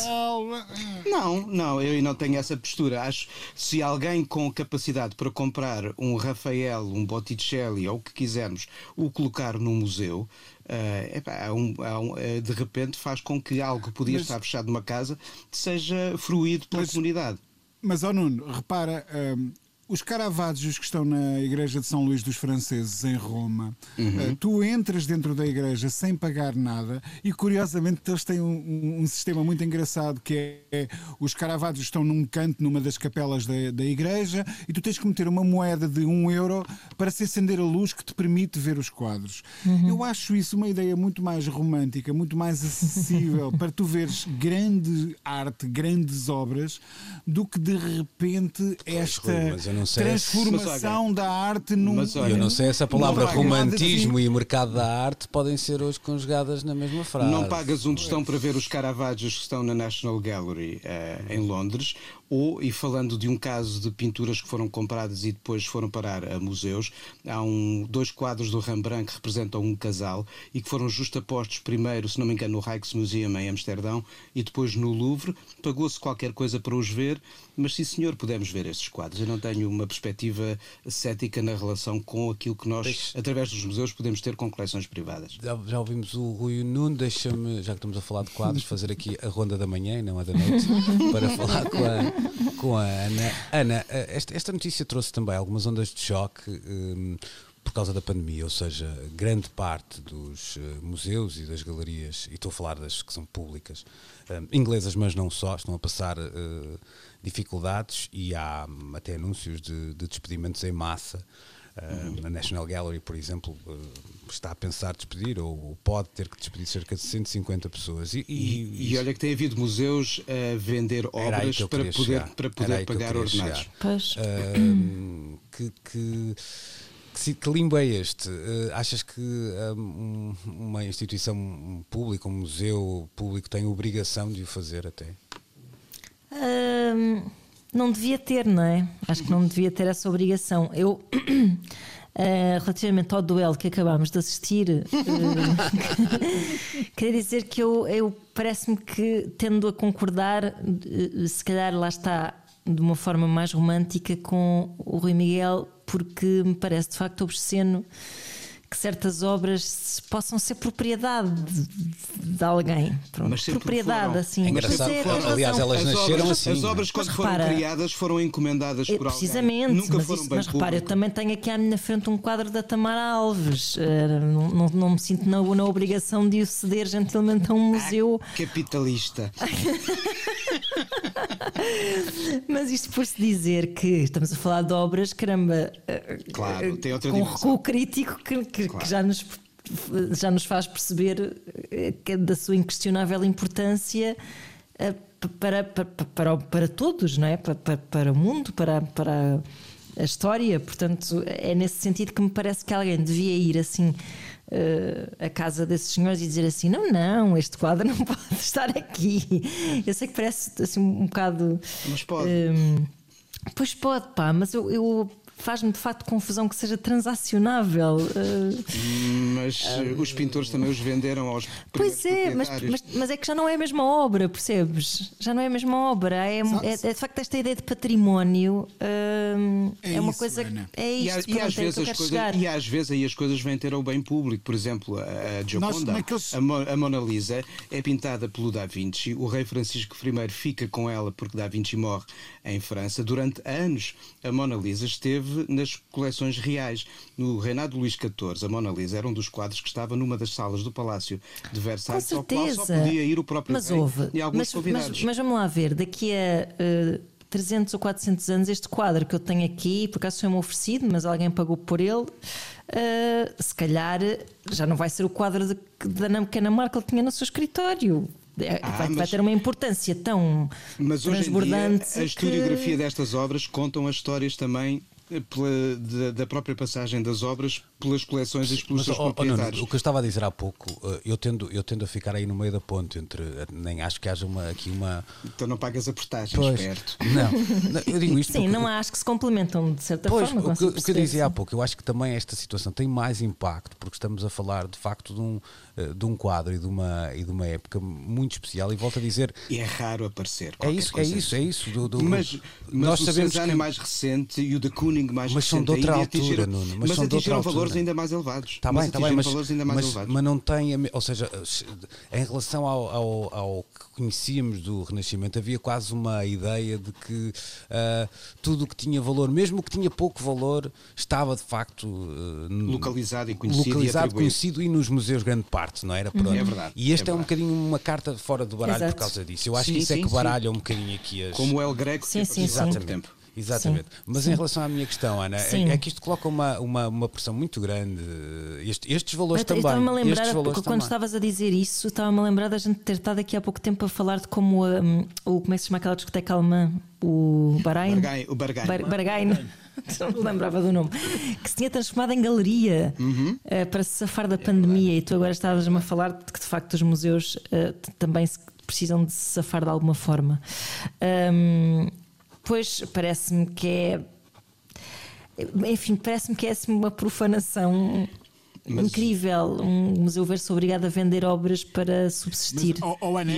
Não, não, eu não tenho essa postura. Acho se alguém com capacidade para comprar um Rafael, um Botticelli ou o que quisermos, o colocar num museu, Uh, epá, um, um, uh, de repente faz com que algo que podia mas, estar fechado numa casa seja fruído pela mas, comunidade. Mas, ó oh Nuno, repara, um, os Caravaggios que estão na igreja de São Luís dos Franceses em Roma, uhum. uh, tu entras dentro da igreja sem pagar nada e curiosamente eles têm um, um, sistema muito engraçado que é, é os Caravaggios estão num canto numa das capelas da, da igreja e tu tens que meter uma moeda de um euro para se acender a luz que te permite ver os quadros. Uhum. Eu acho isso uma ideia muito mais romântica, muito mais acessível para tu veres grande arte, grandes obras do que de repente esta não sei transformação se... da arte num. Mas, olha, eu não sei se a palavra romantismo e mercado da arte podem ser hoje conjugadas na mesma frase. Não pagas um tostão para ver os Caravaggios que estão na National Gallery uh, em Londres, ou, e falando de um caso de pinturas que foram compradas e depois foram parar a museus, há um, dois quadros do Rembrandt que representam um casal e que foram justapostos primeiro, se não me engano, no Rijksmuseum em Amsterdão e depois no Louvre. Pagou-se qualquer coisa para os ver, mas sim senhor, podemos ver estes quadros. Eu não tenho uma perspectiva cética na relação com aquilo que nós, Deixe... através dos museus, podemos ter com coleções privadas. Já, já ouvimos o Rui Nuno, deixa-me, já que estamos a falar de quadros, fazer aqui a ronda da manhã e não a da noite, para falar com a com a Ana. Ana, eh, esta, esta notícia trouxe também algumas ondas de choque. Um, por causa da pandemia, ou seja, grande parte dos uh, museus e das galerias, e estou a falar das que são públicas, um, inglesas, mas não só, estão a passar uh, dificuldades e há um, até anúncios de, de despedimentos em massa Uh, a National Gallery, por exemplo, uh, está a pensar despedir ou, pode ter que despedir cerca de 150 pessoas. E, e, e olha que tem havido museus a vender obras para poder, para poder pagar ordenados. Uh, que, que, que, que limbo é este? achas que um, uma instituição pública, um museu público, tem obrigação de o fazer até? Um não devia ter, não é? Acho que não devia ter essa obrigação. Eu, uh, relativamente ao duelo que acabámos de assistir, uh, queria dizer que eu, eu parece-me que tendo a concordar, uh, se calhar lá está de uma forma mais romântica com o Rui Miguel, porque me parece de facto obsceno que certas obras possam ser propriedade de, de alguém. Pronto, mas propriedade, assim. É engraçado. É, Aliás, elas as nasceram obras, assim. As obras, quando foram repara, criadas, foram encomendadas por alguém. Precisamente, Nunca mas, foram isso, bem mas repara, eu também tenho aqui à minha frente um quadro da Tamara Alves. Uh, não, não, não, me sinto na, na, obrigação de o ceder gentilmente a um museu. Ah, capitalista. mas isto por se dizer que estamos a falar de obras, caramba. Claro, tem outra com dimensão. recuo crítico que, que, claro. que já nos já nos faz perceber eh, que da sua inquestionável importância para, para, para, para, para todos, não é? Para, para, para o mundo, para, para, a história, portanto, é nesse sentido que me parece que alguém devia ir assim. Uh, a casa desses senhores e dizer assim: não, não, este quadro não pode estar aqui. Eu sei que parece assim um bocado. Mas pode. Um, pois pode, pá, mas eu, eu faz-me de facto confusão que seja transacionável. Uh, mas uh, os pintores também os venderam aos Pois é, mas, mas, mas, é que já não é a mesma obra, percebes? Já não é a mesma obra. É, é, é de facto esta ideia de património uh, é, é, uma isso, coisa. Ana. É isto, e, e às vezes as coisas, e às vezes aí as coisas vêm ter ao bem público. Por exemplo, a, Gioconda, Nós, a, Mo, a Mona Lisa, é pintada pelo Da Vinci. O rei Francisco I fica com ela porque Da Vinci morre em França. Durante anos, a Mona Lisa esteve nas coleções reais. No reinado de Luís XIV, a Mona Lisa era um dos quadros que estava numa das salas do Palácio de Versailles, ao qual só podia ir o próprio mas rei houve. e alguns mas, convidados. Mas, mas, vamos lá ver, daqui a... Uh... 300 ou 400 anos, este quadro que eu tenho aqui, por acaso foi-me oferecido, mas alguém pagou por ele. Uh, se calhar já não vai ser o quadro de, da Ana Markel tinha no seu escritório. É, ah, vai, mas, vai, ter uma importância tão mas transbordante. Hoje em dia, a historiografia que... destas obras contam as histórias também pela, da, da, própria passagem das obras pelas coleções e pelos seus oh, proprietários. Oh, o que eu estava a dizer há pouco, eh, eu tendo, eu tendo a ficar aí no meio da ponte entre. Eh, nem acho que haja uma, aqui uma. Então não pagas a portagem, pois, perto. Não, eu digo isto. Sim, porque, não acho que se complementam de certa pois, forma. O que, o que eu dizia há pouco, eu acho que também esta situação tem mais impacto, porque estamos a falar de facto de um, de um quadro e de uma, e de uma época muito especial. E volto a dizer. E é raro aparecer. É isso, é isso, é isso. Do, do, mas, mas nós o sabemos que... é mais recente e o de Kooning mais mas recente. São de outra altura, Nuno, mas, mas atingiram valores ainda mais elevados. Está bem, está bem, mas, mas, mas, não tem, ou seja, em relação ao, ao, ao, conhecíamos do Renascimento, havia quase uma ideia de que uh, tudo o que tinha valor, mesmo o que tinha pouco valor, estava de facto uh, localizado e conhecido, localizado, e conhecido e nos museus grande parte, não era? Pronto. É verdade. E este é, é, um bocadinho uma carta fora do baralho Exato. por causa disso. Eu acho sim, que isso sim, é que baralha sim. um bocadinho aqui as. Como é o grego, sim, sim, sim. tempo. Exatamente. Sim, Mas sim. em relação à minha questão, Ana, é, é, que isto coloca uma, uma, uma pressão muito grande. Este, estes valores também. Estava-me a lembrar, porque quando também. estavas a dizer isso, estava-me a lembrar da gente ter estado aqui há pouco tempo a falar de como um, o, como é que se chama aquela discoteca alemã? O Bahrein? o Bargain. Bar, Bargain. Não me lembrava do nome, que se tinha transformado em galeria uhum. uh, para se safar da pandemia. E tu agora estavas-me a falar de que de facto os museus uh, também se precisam de se safar de alguma forma. Um, Pois parece-me que é. Enfim, parece-me que é assim, uma profanação mas... incrível. Um museu ver-se obrigado a vender obras para subsistir. Mas, oh, oh Ana,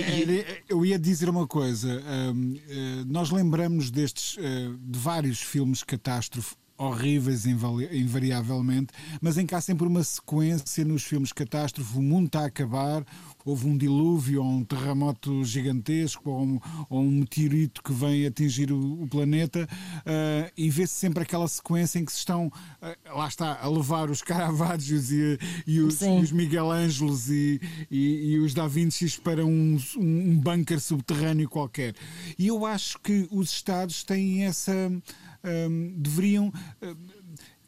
eu ia dizer uma coisa. Um, uh, nós lembramos destes, uh, de vários filmes catástrofe horríveis invariavelmente, mas em que há sempre uma sequência nos filmes catástrofe, o mundo está a acabar, houve um dilúvio ou um terremoto gigantesco ou um, ou um meteorito que vem atingir o, o planeta uh, e vê-se sempre aquela sequência em que se estão, uh, lá está, a levar os Caravaggio e, e, os, e os Miguel Ângelos e, e, os Da Vinci para um, um bunker subterrâneo qualquer. E eu acho que os Estados têm essa. Um, deveriam.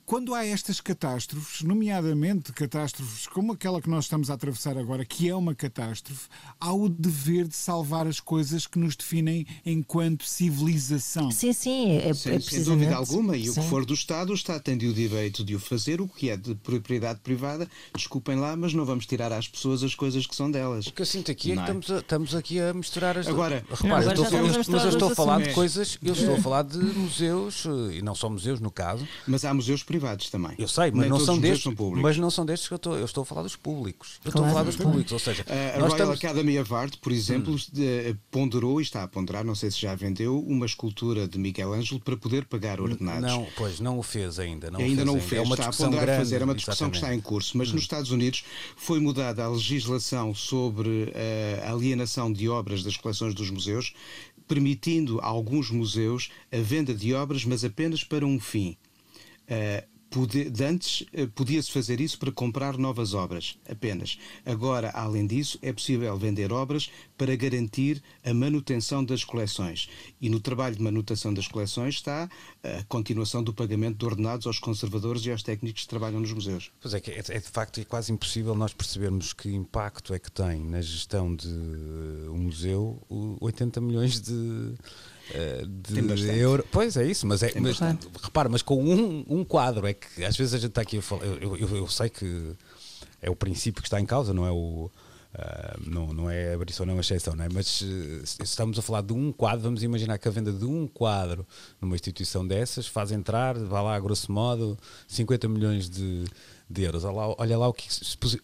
Quando há estas catástrofes, nomeadamente catástrofes como aquela que nós estamos a atravessar agora, que é uma catástrofe, há o dever de salvar as coisas que nos definem enquanto civilização. Sim, sim, é, é sem, sem dúvida alguma. E sim. o que for do Estado, o Estado tem o direito de o fazer, o que é de propriedade privada, desculpem lá, mas não vamos tirar às pessoas as coisas que são delas. O que eu sinto aqui é que estamos, a, estamos aqui a misturar as Agora, repara, eu estou, mas eu estou a falar de coisas, eu estou a falar de museus, e não só museus no caso. Mas há museus privados também. Eu sei, mas não são destes, mas não são destes que eu estou, eu estou a falar dos públicos. Eu estou a falar dos públicos, ou seja, a Royal estamos... Academy of Art, por exemplo, hum. ponderou e está a ponderar, não sei se já vendeu, uma escultura de Miguel Ângelo para poder pagar ordenados. Não, pois não o fez ainda, não ainda o não o fez, é uma está a ponderar grande, fazer, é uma discussão exatamente. que está em curso, mas hum. nos Estados Unidos foi mudada a legislação sobre a alienação de obras das coleções dos museus, permitindo a alguns museus a venda de obras, mas apenas para um fim. Uh, de antes eh, podia-se fazer isso para comprar novas obras, apenas. Agora, além disso, é possível vender obras para garantir a manutenção das coleções. E no trabalho de manutenção das coleções está a continuação do pagamento de ordenados aos conservadores e aos técnicos que trabalham nos museus. Pois é, é, é de facto é quase impossível nós percebermos que impacto é que tem na gestão de um museu 80 milhões de de Tem bastante. euro. Pois é isso, mas, é, mas repara, mas com um, um quadro, é que às vezes a gente está aqui a falar. Eu, eu, eu sei que é o princípio que está em causa, não é o. ah, não, não é abrir não exceção, não é? Mas eh, se estamos a falar de um quadro, vamos imaginar que a venda de um quadro numa instituição dessas faz entrar, vá lá, a grosso modo, 50 milhões de, de euros. Olha lá, olha lá o que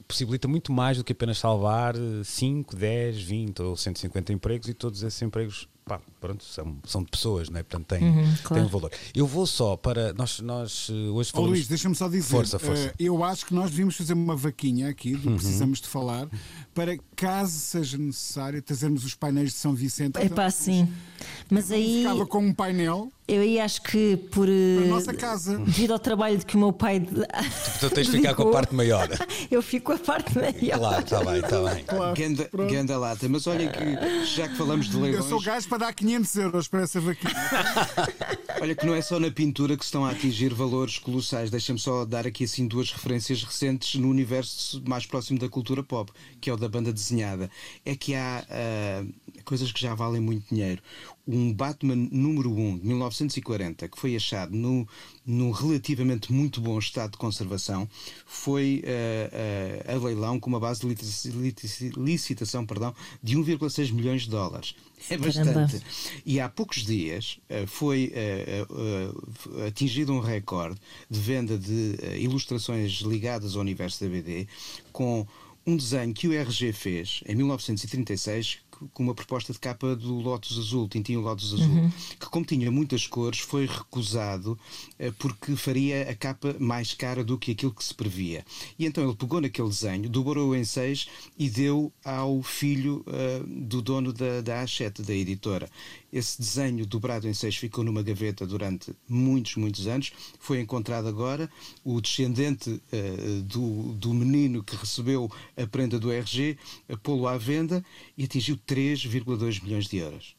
possibilita muito mais do que apenas salvar eh, 5, 10, 20 ou 150 empregos e todos esses empregos pá, pronto, são, são de pessoas, não é? portanto têm, Uhum, têm claro. um valor. Eu vou só para. Nós, nós eh, hoje falamos. Luís, deixa-me só dizer. Força, força. eh, eu acho que nós devíamos fazer uma vaquinha aqui, Uhum. do Precisamos de Falar, para caso seja necessário trazermos os painéis de São Vicente. É pá, sim. Mas aí Ficava com um painel eu aí acho que por. na eh, nossa casa. Devido ao trabalho de que o meu pai. Portanto, tens de ficar com a dedicou, parte maior. Eu fico com a parte maior. Claro, está bem, está bem. Claro, Ganda, ganda lata. Mas olha que, já que falamos de Eu leilões, sou gajo para dar 500 euros para essa vaquinha. olha que não é só na pintura que estão a atingir valores colossais. Deixa-me só dar aqui assim duas referências recentes no universo mais próximo da cultura pop, que é o da banda desenhada. É que há ah, coisas que já valem muito dinheiro. Um Batman número 1 de 1940, que foi achado no, no relativamente muito bom estado de conservação, foi ah, ah, a leilão com uma base de lici- lici- licitação perdão, de 1,6 milhões de dólares. É Caramba. bastante. E há poucos dias eh, foi atingido um recorde de venda de ilustrações ligadas ao universo da BD com um desenho que o RG fez em 1936 com uma proposta de capa do Lotus Azul, Tintinho Lotus Azul, que como tinha muitas cores foi recusado eh, porque faria a capa mais cara do que aquilo que se previa. E então ele pegou naquele desenho, dobrou em seis e deu ao filho eh, do dono da, da A7, da editora. Esse desenho dobrado em seis ficou numa gaveta durante muitos, muitos anos. Foi encontrado agora. O descendente eh, do, do menino que recebeu a prenda do RG pô-lo à venda e atingiu 3,2 milhões de euros.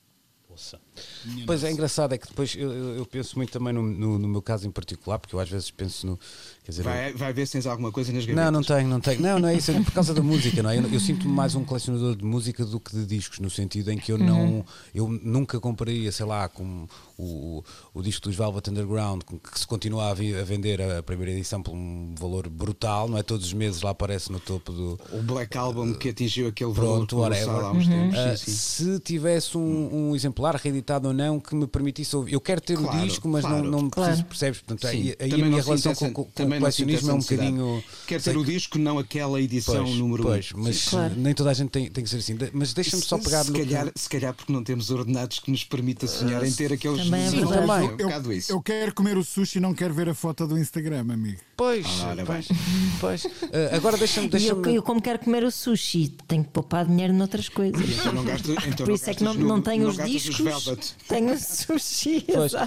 Pois é, engraçado, é que depois eu, eu- penso muito também no, no- no meu caso em particular, porque eu às vezes penso no. Quer dizer, Vai, vai ver se tens alguma coisa nas gavetas. Não, não tenho, não tenho. Não, não é isso, é por causa da música, não é? Eu, eu sinto-me mais um colecionador de música do que de discos, no sentido em que eu não. Eu nunca compraria, sei lá, com o, o disco dos Velvet Underground, que se continua a, vi- a vender a primeira edição por um valor brutal, não é? Todos os meses lá aparece no topo do. O Black Album que atingiu aquele valor Pronto, whatever. há uns tempos. Sim, sim. se tivesse um, um exemplar reeditado ou não que me permitisse ouvir, eu quero ter o Claro, disco, mas claro. não, não Claro. preciso, percebes? Portanto, Sim, aí, aí a minha relação com, com, o colecionismo é um bocadinho. Quer sei ter o disco, não aquela edição Pois, número 1. pois, mas Claro. nem toda a gente tem, tem que ser assim. Mas deixa-me só pegar se no. que- calhar, se calhar porque não temos ordenados que nos permita sonhar em ter aqueles Também é Sim, também, é um isso. Eu quero comer o sushi e não quero ver a foto do Instagram, amigo. Pois, Ora pois, pois. Ah, agora deixa-me. E Deixa eu, eu, como quero comer o sushi, tenho que poupar dinheiro noutras coisas. Então gasto- então Por isso é que não, não tenho os nos tenho sushi.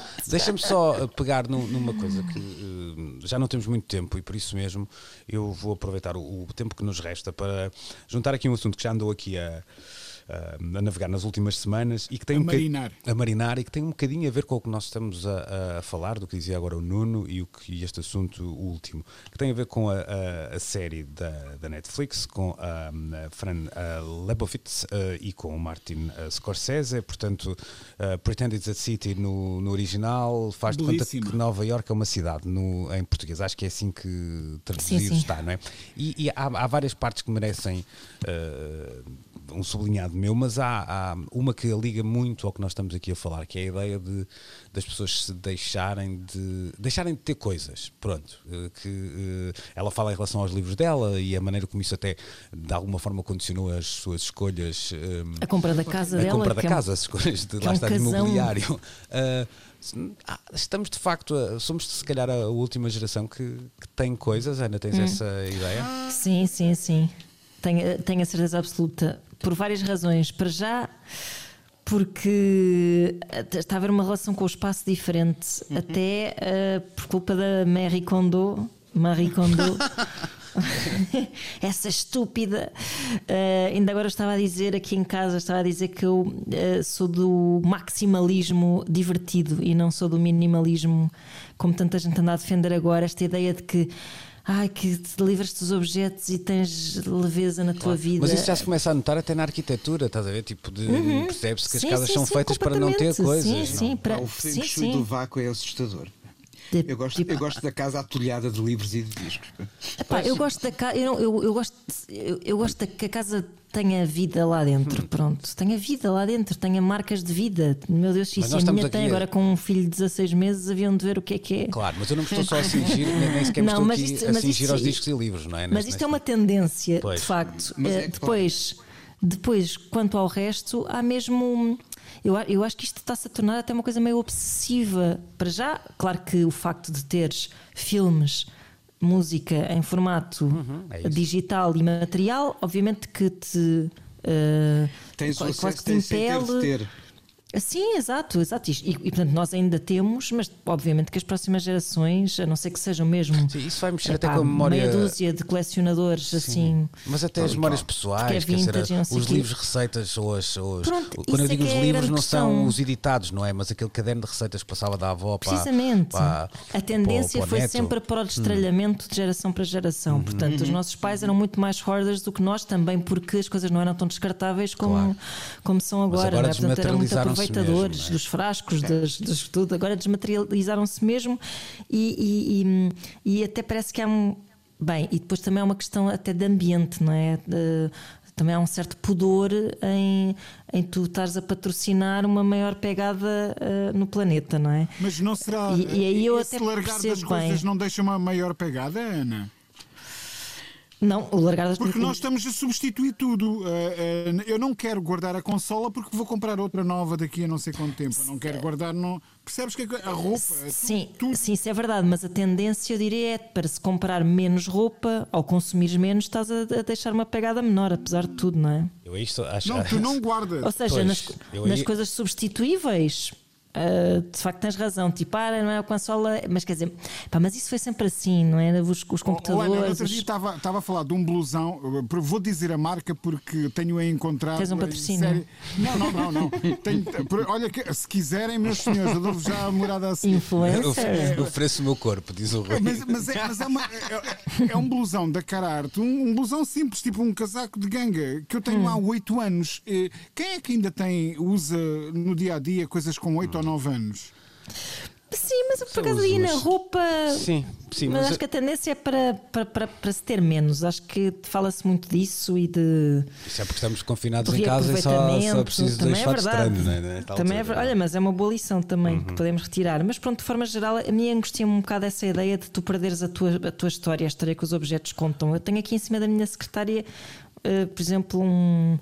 Deixa-me só uh, pegar nu- numa coisa que uh, já não temos muito tempo e por isso mesmo eu vou aproveitar o, o tempo que nos resta para juntar aqui um assunto que já andou aqui a, a- a navegar nas últimas semanas e que tem A um marinar. a marinar e que tem um bocadinho a ver com o que nós estamos a, a falar, do que dizia agora o Nuno e o que e este assunto o último, que tem a ver com a, a- a série da, da Netflix, com a, a Fran Lebowitz uh, e com o Martin uh, Scorsese, portanto, uh, Pretend It's a City no, no original faz de conta que Nova York é uma cidade no, em português, acho que é assim que traduzido Sim, sim. está, não é? E, e há, há várias partes que merecem uh, um sublinhado meu, mas há, há uma que liga muito ao que nós estamos aqui a falar, que é a ideia de das pessoas se deixarem de deixarem de ter coisas. Pronto, eh, que eh, ela fala em relação aos livros dela e a maneira como isso até de alguma forma condicionou as suas escolhas. eh, A compra da casa a dela. compra da que é um- casa, as escolhas de que lá é um estar de imobiliário. Ah, estamos de facto, a- somos se calhar a última geração que, que tem coisas, Ana, tens Hum. essa ideia? Sim, sim, sim. Tenho, tenho a certeza absoluta. Por várias razões. Para já, porque eh, está a haver uma relação com o espaço diferente, até eh, por culpa da Marie Kondo. Marie Kondo. Essa estúpida. Eh, ainda agora estava a dizer aqui em casa, estava a dizer que eu eh, sou do maximalismo divertido e não sou do minimalismo, como tanta gente anda a defender agora, esta ideia de que ai, que te livras dos objetos e tens leveza na tua vida. Mas isso já se começa a notar até na arquitetura, estás a ver? Tipo, de, percebes que as Sim, casas sim, são sim, feitas para não ter coisas. Sim, não? sim, para, o sim, feng shui sim. do vácuo é assustador. De- Eu gosto, tipo, eu gosto da casa atulhada de livros e de discos. Epá, eu gosto da casa, eu, eu, eu gosto, eu, eu gosto da, que a casa tenha vida lá dentro, Hum. pronto, tenha vida lá dentro, tenha marcas de vida. Meu Deus, se a minha tem a- agora com um filho de 16 meses, haviam de ver o que é que é. Claro, mas eu não me estou só a cingir, nem, nem sequer me Não, estou mas isto- a mas isto- aos discos e livros, não é? Mas Neste- isto é uma tendência, Pois. de facto. É Eh, depois, depois, quanto ao resto, há mesmo. Eu, eu acho que isto está-se a tornar até uma coisa meio obsessiva. Para já, claro que o facto de teres filmes, música em formato é isso. digital e material, obviamente que te. eh, Tens quase que acesso, te impele- ter. Sim, exato, exato. E, e, portanto nós ainda temos, mas obviamente que as próximas gerações, a não ser que sejam mesmo Sim, isso vai mexer epá, até com a memória. meia dúzia de colecionadores assim. Mas até as memórias pessoais, Que é quer dizer, vintage os livros receitas ou as, ou as- Pronto, quando eu é digo os é a livros não são questão. os editados, não é? Mas aquele caderno de receitas que passava da avó para Precisamente. para- a tendência para foi neto. Hum. sempre para o destralhamento de geração para geração. Portanto, Uhum. os nossos pais eram muito mais hoarders do que nós também, porque as coisas não eram tão descartáveis como, Claro. como são agora. agora não é? Portanto, eram muito desmaterializaram-se aproveitadores mesmo, é? dos frascos, das, das tudo. Agora desmaterializaram-se mesmo e, e- e- e até parece que há um. Bem, e depois também há uma questão até de ambiente, não é? De- também há um certo pudor em, em tu estares a patrocinar uma maior pegada eh, no planeta, não é? Mas não será. E- e aí eu esse até largar das percebo coisas bem. não deixa uma maior pegada, Ana? Não, o largar das Porque nós estamos a substituir tudo. Eh, eh, eu não quero guardar a consola porque vou comprar outra nova daqui a não sei quanto tempo. Eu não quero guardar. Não... Percebes que a roupa. é tu- Sim, tudo. sim, isso é verdade, mas a tendência eu diria é para se comprar menos roupa ou consumir menos, estás a, a deixar uma pegada menor, apesar de tudo, não é? Eu isto acho Não, tu não guardas. Ou seja, Pois, nas, nas aí- coisas substituíveis. Ah, de facto tens razão, tipo, ah, não é a consola, mas quer dizer, pá, mas isso foi sempre assim, não é? Os, os Oh, computadores. outro dia os- estava estava a falar de um blusão, vou dizer a marca porque tenho a encontrar. Tens um patrocínio? série- Não, não, não, não. Tenho- olha, que, se quiserem, meus senhores, eu dou-vos já a morada a seguir. Eu Influencer. ofe- ofereço o meu corpo, diz o Rui. Mas, mas é, mas é, uma- é- é um blusão da Cararte, um, um blusão simples, tipo um casaco de ganga, que eu tenho há 8 anos. Quem é que ainda tem, usa no dia a dia coisas com 8 ou 9 anos? Sim, mas por acaso aí na roupa. Sim, sim, mas, mas acho que a tendência é para, para, para, para se ter menos. Acho que fala-se muito disso e de. Isso é porque estamos confinados do em casa e só, só preciso de também dois é fatos de verdade. treino, não é? Nesta Também é altura. ver- Olha, mas é uma boa lição também Uhum. que podemos retirar. Mas pronto, de forma geral, a mim angustia-me um bocado essa ideia de tu perderes a tua, a tua história, a história que os objetos contam. Eu tenho aqui em cima da minha secretária, eh, por exemplo, um.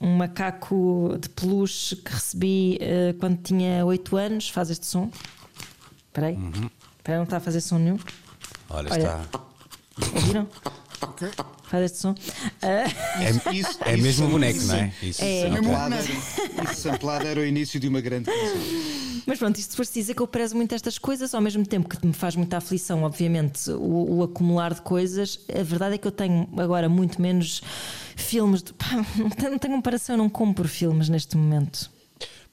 Um macaco de peluche que recebi eh, quando tinha 8 anos. Faz este som. Espera aí. Uhum. Espera, não está a fazer som nenhum. Olha, Olha. está. Ouviram? Ok? Faz este som. Ah, É, Isso- é mesmo um boneco, não é? Isso, É. ok. Samplado era, isso samplado era o início de uma grande canção. Mas pronto, isto de dizer que eu prezo muito estas coisas, ao mesmo tempo que me faz muita aflição, obviamente, o, o acumular de coisas. A verdade é que eu tenho agora muito menos filmes. De, pá, não tenho, não tenho comparação, eu não compro filmes neste momento.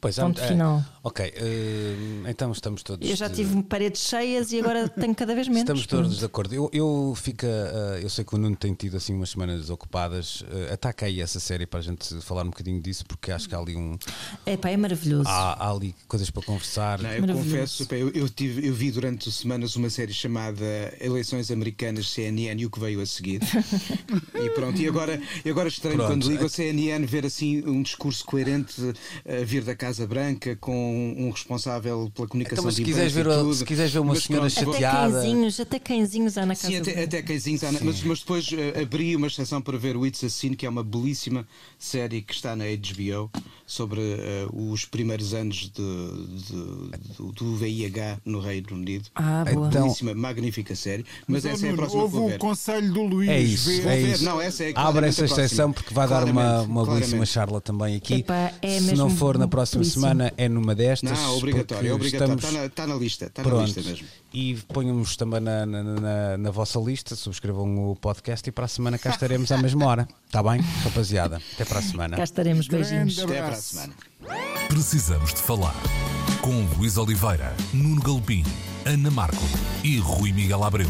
Pois, Ponto é, final. Ok, eh, então estamos todos. Eu já de- tive paredes cheias e agora tenho cada vez menos. Estamos todos de acordo. Eu, eu, fica, eh, eu sei que o Nuno tem tido assim umas semanas ocupadas. eh, ataca aí essa série para a gente falar um bocadinho disso, porque acho que há ali um. É pá, é maravilhoso. Há, há ali coisas para conversar. Não, eu confesso, pá, eu, eu, tive, eu vi durante semanas uma série chamada Eleições Americanas CNN e o que veio a seguir. e pronto, e agora, e agora estranho Pronto. quando ligo a CNN ver assim um discurso coerente a vir da Casa Branca com um responsável pela comunicação Então, mas se de quiseres ver, tudo. se quiseres ver uma Mas senhora pronto, vou- até chateada. cãezinhos, até cãezinhos há na casa. Sim, até, até cãezinhos, há na- mas, mas depois eh, abri uma exceção para ver o It's a Sin, que é uma belíssima série que está na HBO sobre eh, os primeiros anos de, de- do, do VIH no Reino Unido. Ah, boa. Então- Belíssima, magnífica série. Mas, ó, essa é a próxima houve o ver. conselho do Luís. É isso, vê- é ver. isso. Não, essa é Abre essa exceção porque vai dar uma, Claramente, uma belíssima charla também aqui. Epá, é Se não for na próxima belíssimo. semana, é numa destas. Não, obrigatório, é obrigatório. estamos- Está na, está na lista, está na Pronto. lista mesmo. E ponhamos também na, na, na- na vossa lista, subscrevam o podcast e para a semana cá estaremos à mesma hora. Está bem, rapaziada? Até para a semana. Cá estaremos, beijinhos. Até para a semana. Precisamos de falar com Luís Oliveira, Nuno Galpim, Ana Marco e Rui Miguel Abreu.